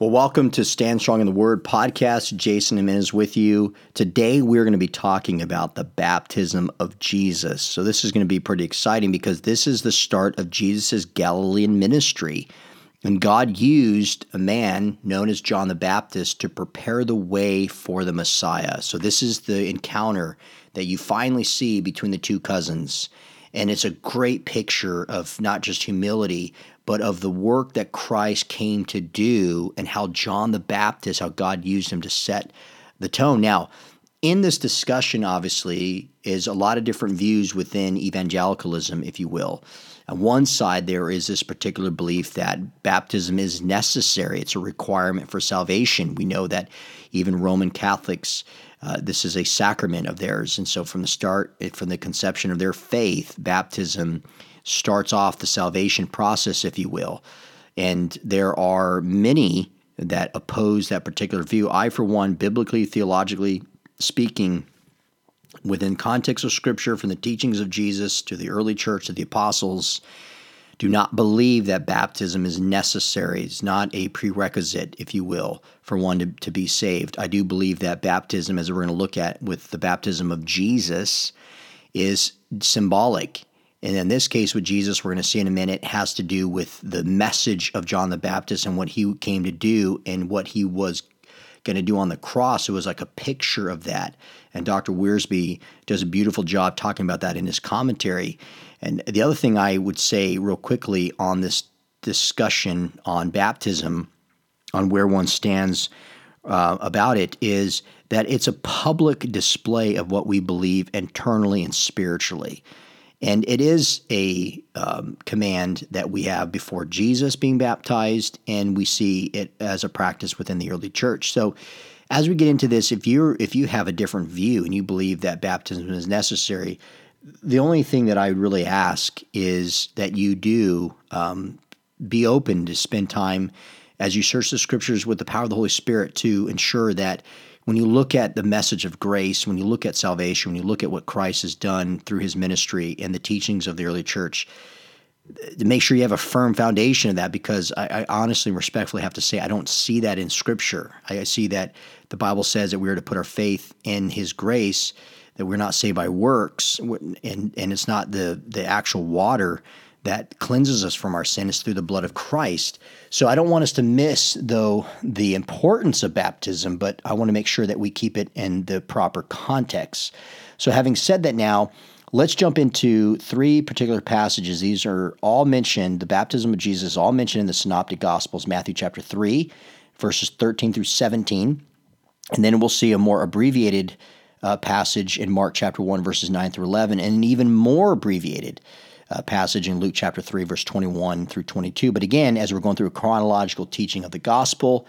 Well, welcome to Stand Strong in the Word podcast. Jason Jimenez with you. Today, we're going to be talking about the baptism of Jesus. So, this is going to be pretty exciting because this is the start of Jesus' Galilean ministry. And God used a man known as John the Baptist to prepare the way for the Messiah. So, this is the encounter that you finally see between the two cousins. And it's a great picture of not just humility, but of the work that Christ came to do and how John the Baptist, how God used him to set the tone. Now, in this discussion, obviously, is a lot of different views within evangelicalism, if you will. On one side, there is this particular belief that baptism is necessary, it's a requirement for salvation. We know that even Roman Catholics, uh, this is a sacrament of theirs. And so, from the start, from the conception of their faith, baptism starts off the salvation process, if you will. And there are many that oppose that particular view. I, for one, biblically, theologically speaking, within context of Scripture, from the teachings of Jesus to the early church to the apostles, do not believe that baptism is necessary. It's not a prerequisite, if you will, for one to, to be saved. I do believe that baptism, as we're going to look at with the baptism of Jesus, is symbolic. And in this case with Jesus, we're going to see in a minute, has to do with the message of John the Baptist and what he came to do and what he was going to do on the cross. It was like a picture of that. And Dr. Wiersbe does a beautiful job talking about that in his commentary. And the other thing I would say, real quickly, on this discussion on baptism, on where one stands uh, about it, is that it's a public display of what we believe internally and spiritually. And it is a um, command that we have before Jesus being baptized, and we see it as a practice within the early church. So, as we get into this, if you if you have a different view and you believe that baptism is necessary, the only thing that I would really ask is that you do um, be open to spend time as you search the scriptures with the power of the Holy Spirit to ensure that when you look at the message of grace, when you look at salvation, when you look at what Christ has done through his ministry and the teachings of the early church, make sure you have a firm foundation of that because I, I honestly respectfully have to say I don't see that in scripture. I, I see that the Bible says that we are to put our faith in his grace, that we're not saved by works, and, and it's not the, the actual water that cleanses us from our sins through the blood of Christ. So I don't want us to miss, though, the importance of baptism, but I want to make sure that we keep it in the proper context. So, having said that, now let's jump into three particular passages. These are all mentioned, the baptism of Jesus, all mentioned in the Synoptic Gospels, Matthew chapter 3, verses 13 through 17. And then we'll see a more abbreviated uh, passage in Mark chapter 1, verses 9 through 11, and an even more abbreviated uh, passage in Luke chapter 3, verse 21 through 22. But again, as we're going through a chronological teaching of the gospel,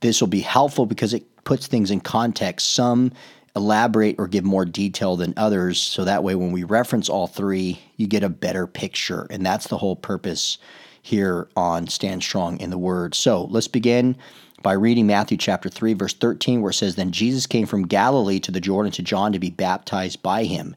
this will be helpful because it puts things in context. Some elaborate or give more detail than others. So that way, when we reference all three, you get a better picture. And that's the whole purpose here on Stand Strong in the Word. So let's begin by reading Matthew chapter 3, verse 13, where it says, Then Jesus came from Galilee to the Jordan to John to be baptized by him.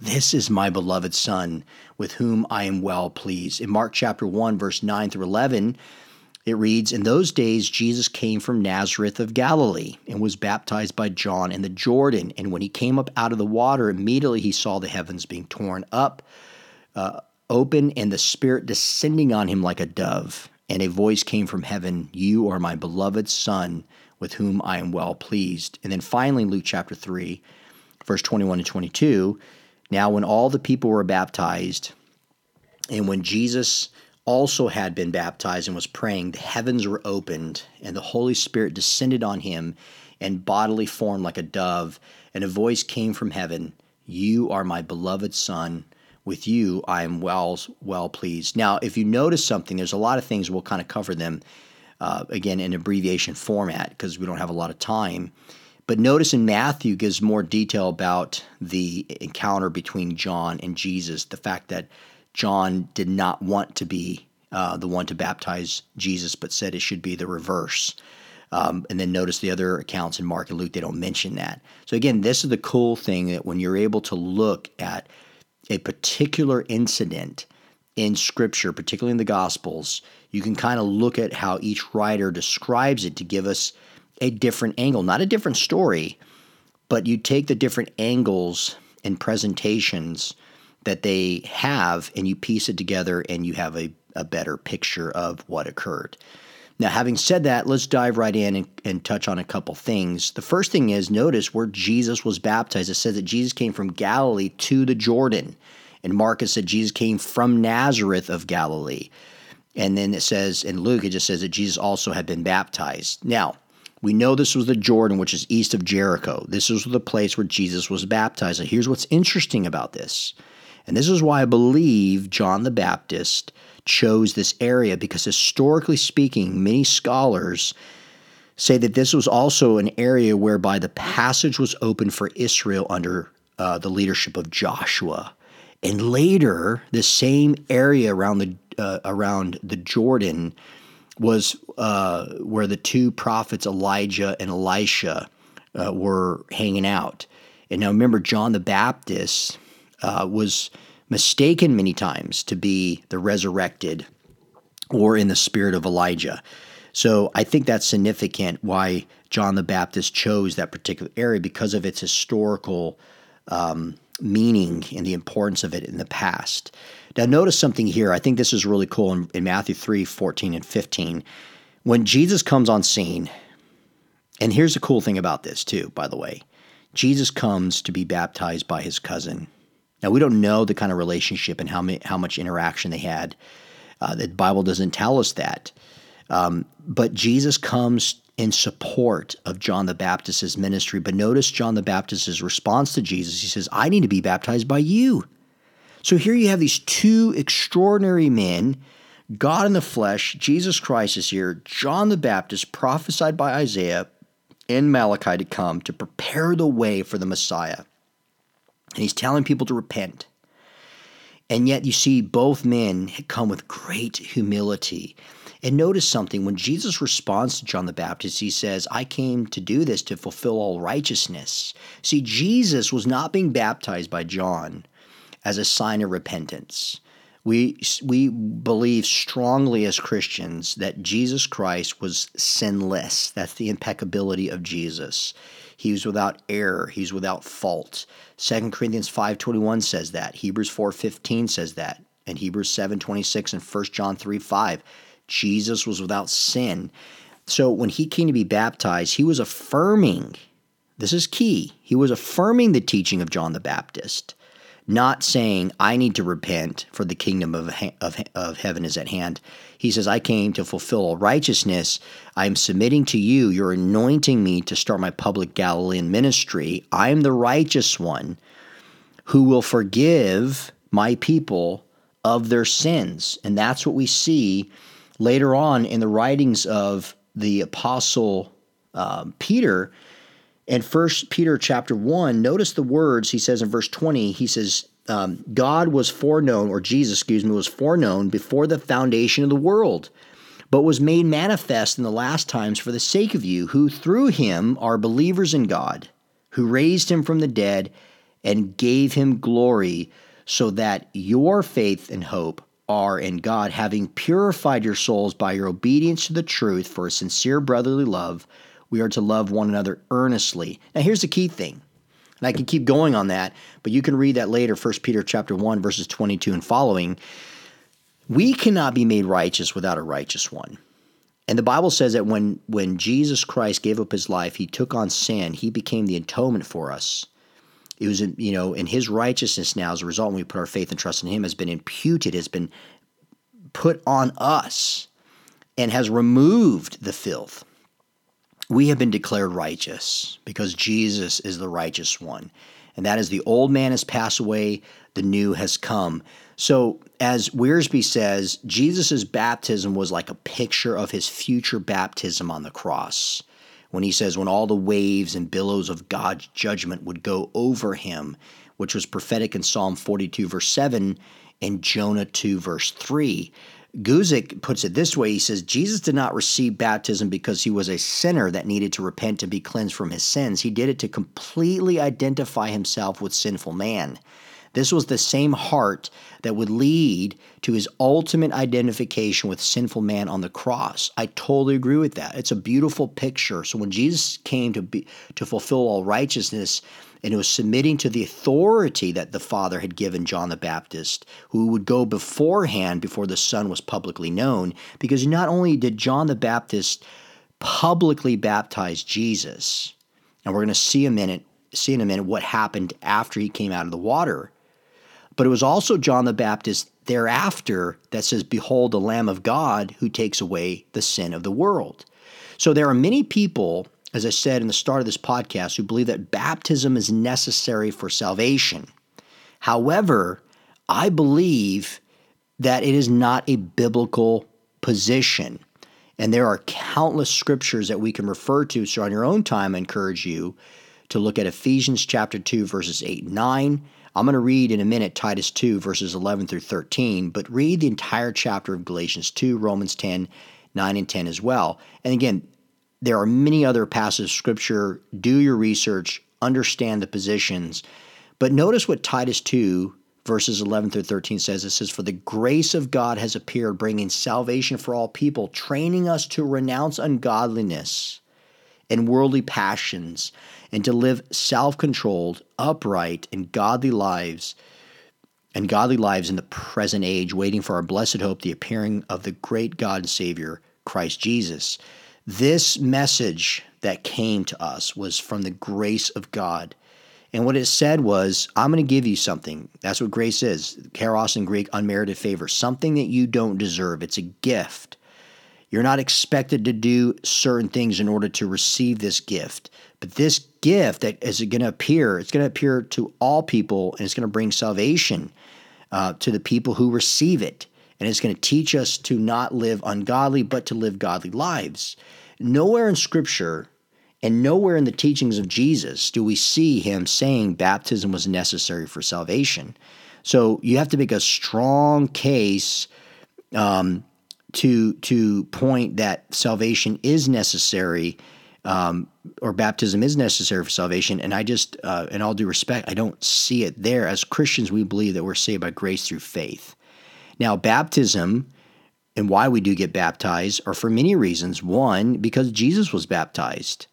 this is my beloved Son, with whom I am well pleased. In Mark chapter 1, verse 9 through 11, it reads In those days, Jesus came from Nazareth of Galilee and was baptized by John in the Jordan. And when he came up out of the water, immediately he saw the heavens being torn up, uh, open, and the Spirit descending on him like a dove. And a voice came from heaven You are my beloved Son, with whom I am well pleased. And then finally, Luke chapter 3, verse 21 and 22 now, when all the people were baptized, And when Jesus also had been baptized and was praying, the heavens were opened, and the Holy Spirit descended on him in bodily form like a dove, and a voice came from heaven You are my beloved Son. With you I am well, well pleased. Now, if you notice something, there's a lot of things, we'll kind of cover them uh, again in abbreviation format because we don't have a lot of time. But notice in Matthew gives more detail about the encounter between John and Jesus, the fact that John did not want to be uh, the one to baptize Jesus, but said it should be the reverse. Um, and then notice the other accounts in Mark and Luke, they don't mention that. So, again, this is the cool thing that when you're able to look at a particular incident in Scripture, particularly in the Gospels, you can kind of look at how each writer describes it to give us a different angle, not a different story, but you take the different angles and presentations that they have and you piece it together and you have a, a better picture of what occurred. Now, having said that, let's dive right in and, and, touch on a couple things. The first thing is notice where Jesus was baptized. It says that Jesus came from Galilee to the Jordan. And Marcus said Jesus came from Nazareth of Galilee. And then it says in Luke, it just says that Jesus also had been baptized. Now, we know this was the Jordan, which is east of Jericho. This was the place where Jesus was baptized. And here's what's interesting about this and this is why I believe John the Baptist chose this area because historically speaking, many scholars say that this was also an area whereby the passage was open for Israel under uh, the leadership of Joshua. And later, the same area around the uh, around the Jordan was uh, where the two prophets Elijah and Elisha uh, were hanging out. And now remember, John the Baptist uh, was mistaken many times to be the resurrected or in the spirit of Elijah. So I think that's significant why John the Baptist chose that particular area because of its historical um, meaning and the importance of it in the past. Now, notice something here. I think this is really cool in, in Matthew 3 14 and 15. When Jesus comes on scene, and here's the cool thing about this, too, by the way Jesus comes to be baptized by his cousin now we don't know the kind of relationship and how how much interaction they had. Uh, the Bible doesn't tell us that. Um, but Jesus comes in support of John the Baptist's ministry. But notice John the Baptist's response to Jesus. He says, "I need to be baptized by you." So here you have these two extraordinary men, God in the flesh, Jesus Christ is here, John the Baptist prophesied by Isaiah and Malachi to come to prepare the way for the Messiah. And he's telling people to repent. And yet you see both men come with great humility. And notice something when Jesus responds to John the Baptist, he says, I came to do this to fulfill all righteousness. See, Jesus was not being baptized by John as a sign of repentance. We, we believe strongly as Christians that Jesus Christ was sinless. That's the impeccability of Jesus. He was without error. He's without fault. 2 Corinthians 5.21 says that. Hebrews 4.15 says that. And Hebrews 7.26 and 1 John 3.5. Jesus was without sin. So when he came to be baptized, he was affirming, this is key, he was affirming the teaching of John the Baptist not saying, I need to repent for the kingdom of, of, of heaven is at hand. He says, I came to fulfill righteousness. I am submitting to you. You're anointing me to start my public Galilean ministry. I am the righteous one who will forgive my people of their sins. And that's what we see later on in the writings of the apostle um, Peter and First Peter chapter 1, notice the words he says in verse 20. He says, um, God was foreknown, or Jesus, excuse me, was foreknown before the foundation of the world, but was made manifest in the last times for the sake of you, who through him are believers in God, who raised him from the dead and gave him glory, so that your faith and hope are in God, having purified your souls by your obedience to the truth for a sincere brotherly love we are to love one another earnestly. Now here's the key thing. And I can keep going on that, but you can read that later, 1 Peter chapter 1 verses 22 and following. We cannot be made righteous without a righteous one. And the Bible says that when when Jesus Christ gave up his life, he took on sin, he became the atonement for us. It was, you know, and his righteousness now, as a result, when we put our faith and trust in him, has been imputed, has been put on us, and has removed the filth. We have been declared righteous because Jesus is the righteous one. And that is the old man has passed away, the new has come. So, as Wiersbe says, Jesus' baptism was like a picture of his future baptism on the cross. When he says, when all the waves and billows of God's judgment would go over him, which was prophetic in Psalm 42, verse 7, and Jonah 2, verse 3. Guzik puts it this way He says, Jesus did not receive baptism because he was a sinner that needed to repent and be cleansed from his sins. He did it to completely identify himself with sinful man. This was the same heart that would lead to his ultimate identification with sinful man on the cross. I totally agree with that. It's a beautiful picture. So when Jesus came to be to fulfill all righteousness and was submitting to the authority that the Father had given John the Baptist, who would go beforehand before the Son was publicly known, because not only did John the Baptist publicly baptize Jesus, and we're going to see a minute see in a minute what happened after he came out of the water but it was also John the Baptist thereafter that says, Behold, the Lamb of God who takes away the sin of the world. So there are many people, as I said in the start of this podcast, who believe that baptism is necessary for salvation. However, I believe that it is not a biblical position. And there are countless scriptures that we can refer to. So, on your own time, I encourage you to look at Ephesians chapter 2, verses 8 and 9, I'm going to read in a minute Titus 2, verses 11 through 13, but read the entire chapter of Galatians 2, Romans 10, 9, and 10 as well. And again, there are many other passages of Scripture. Do your research, understand the positions. But notice what Titus 2, verses 11 through 13 says. It says, For the grace of God has appeared, bringing salvation for all people, training us to renounce ungodliness and worldly passions and to live self controlled, upright, and godly lives and godly lives in the present age, waiting for our blessed hope, the appearing of the great God and Savior, Christ Jesus. This message that came to us was from the grace of God. And what it said was, I'm going to give you something. That's what grace is. Charis in Greek, unmerited favor, something that you don't deserve. It's a gift. You're not expected to do certain things in order to receive this gift. But this gift that is going to appear, it's going to appear to all people and it's going to bring salvation uh, to the people who receive it. And it's going to teach us to not live ungodly, but to live godly lives. Nowhere in Scripture and nowhere in the teachings of Jesus do we see him saying baptism was necessary for salvation. So you have to make a strong case um, to to point that salvation is necessary um, or baptism is necessary for salvation. And I just, uh, in all due respect, I don't see it there. As Christians, we believe that we're saved by grace through faith. Now, baptism and why we do get baptized are for many reasons. One, because Jesus was baptized.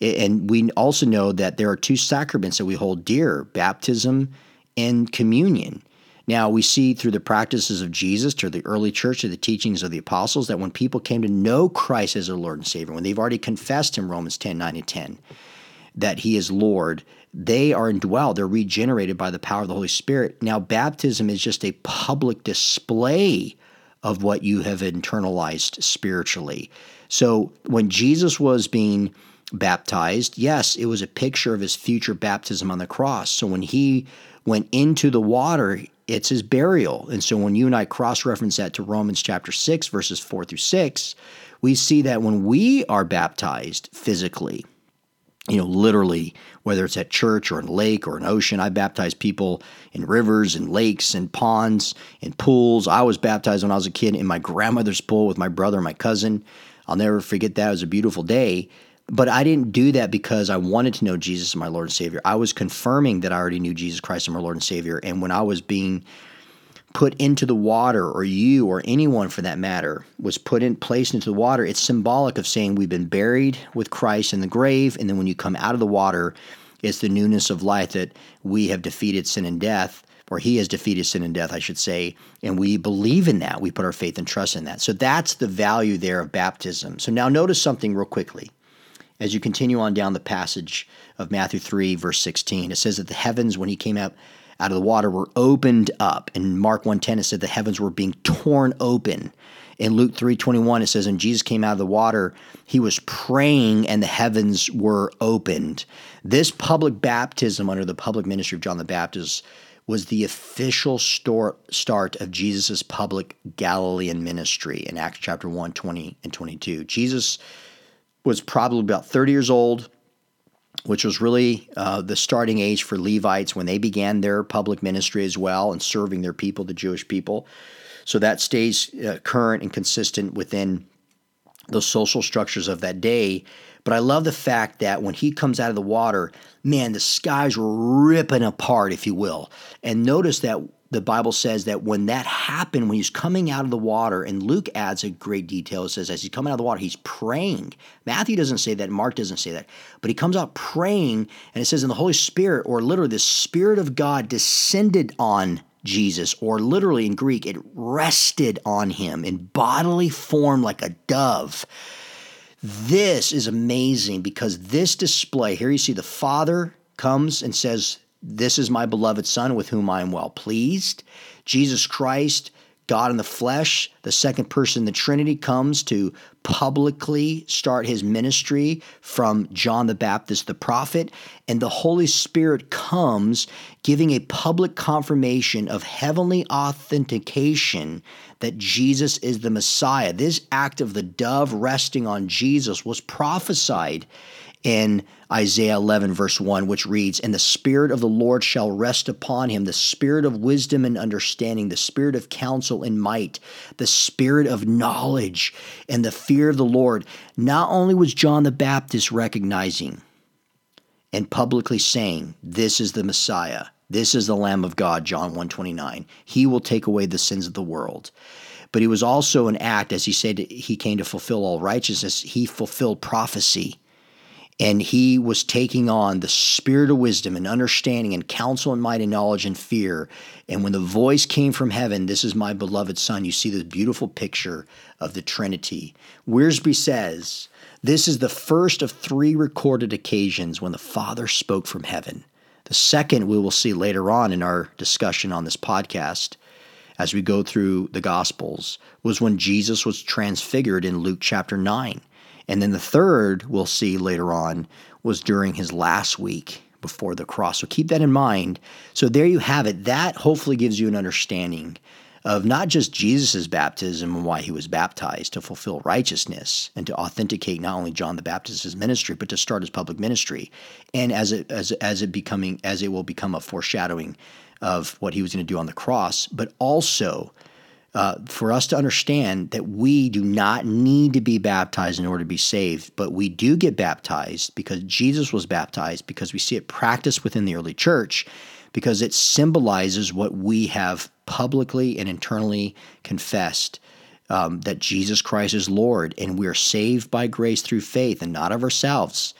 And we also know that there are two sacraments that we hold dear baptism and communion. Now, we see through the practices of Jesus, through the early church, through the teachings of the apostles, that when people came to know Christ as their Lord and Savior, when they've already confessed Him, Romans 10 9 and 10, that He is Lord, they are indwelled, they're regenerated by the power of the Holy Spirit. Now, baptism is just a public display of what you have internalized spiritually. So, when Jesus was being baptized, yes, it was a picture of his future baptism on the cross. So, when he went into the water, it's his burial. And so when you and I cross reference that to Romans chapter 6, verses 4 through 6, we see that when we are baptized physically, you know, literally, whether it's at church or in a lake or an ocean, I baptize people in rivers and lakes and ponds and pools. I was baptized when I was a kid in my grandmother's pool with my brother and my cousin. I'll never forget that. It was a beautiful day. But I didn't do that because I wanted to know Jesus as my Lord and Savior. I was confirming that I already knew Jesus Christ as my Lord and Savior. And when I was being put into the water, or you or anyone for that matter, was put in placed into the water, it's symbolic of saying we've been buried with Christ in the grave, and then when you come out of the water, it's the newness of life that we have defeated sin and death, or He has defeated sin and death, I should say, and we believe in that. We put our faith and trust in that. So that's the value there of baptism. So now notice something real quickly as you continue on down the passage of Matthew 3, verse 16. It says that the heavens, when he came out, out of the water, were opened up. In Mark 1.10, it said the heavens were being torn open. In Luke 3.21, it says, when Jesus came out of the water, he was praying and the heavens were opened. This public baptism under the public ministry of John the Baptist was the official start of Jesus' public Galilean ministry in Acts chapter 1, 20 and 22. Jesus was probably about 30 years old, which was really uh, the starting age for Levites when they began their public ministry as well and serving their people, the Jewish people. So that stays uh, current and consistent within the social structures of that day. But I love the fact that when he comes out of the water, man, the skies were ripping apart, if you will. And notice that the Bible says that when that happened, when he's coming out of the water, and Luke adds a great detail. It says, as he's coming out of the water, he's praying. Matthew doesn't say that, Mark doesn't say that, but he comes out praying, and it says, in the Holy Spirit, or literally, the Spirit of God descended on Jesus, or literally in Greek, it rested on him in bodily form like a dove. This is amazing because this display here you see the Father comes and says, This is my beloved Son with whom I am well pleased. Jesus Christ God in the flesh, the second person in the Trinity, comes to publicly start his ministry from John the Baptist, the prophet, and the Holy Spirit comes giving a public confirmation of heavenly authentication that Jesus is the Messiah. This act of the dove resting on Jesus was prophesied in Isaiah 11, verse 1, which reads, And the Spirit of the Lord shall rest upon him, the Spirit of wisdom and understanding, the Spirit of counsel and might, the Spirit of knowledge and the fear of the Lord. Not only was John the Baptist recognizing and publicly saying, This is the Messiah, this is the Lamb of God, John 129. He will take away the sins of the world. But he was also an act, as he said, he came to fulfill all righteousness. He fulfilled prophecy and he was taking on the spirit of wisdom and understanding and counsel and might and knowledge and fear. And when the voice came from heaven, This is my beloved Son, you see this beautiful picture of the Trinity. Wiersbe says, This is the first of three recorded occasions when the Father spoke from heaven. The second we will see later on in our discussion on this podcast as we go through the Gospels was when Jesus was transfigured in Luke chapter 9. And then the third we'll see later on was during his last week before the cross. So keep that in mind. So there you have it. That hopefully gives you an understanding of not just Jesus' baptism and why he was baptized to fulfill righteousness and to authenticate not only John the Baptist's ministry, but to start his public ministry. And as it as as it becoming as it will become a foreshadowing of what he was going to do on the cross, but also uh, for us to understand that we do not need to be baptized in order to be saved, but we do get baptized because Jesus was baptized, because we see it practiced within the early church, because it symbolizes what we have publicly and internally confessed. Um, that Jesus Christ is Lord, and we are saved by grace through faith and not of ourselves.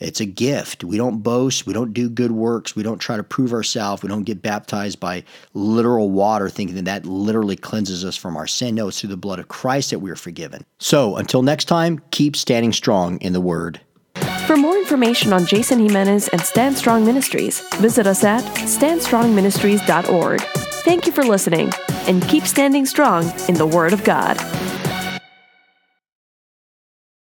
It's a gift. We don't boast. We don't do good works. We don't try to prove ourselves. We don't get baptized by literal water, thinking that that literally cleanses us from our sin. No, it's through the blood of Christ that we are forgiven. So until next time, keep standing strong in the Word. For more information on Jason Jimenez and Stand Strong Ministries, visit us at standstrongministries.org. Thank you for listening, and keep standing strong in the Word of God.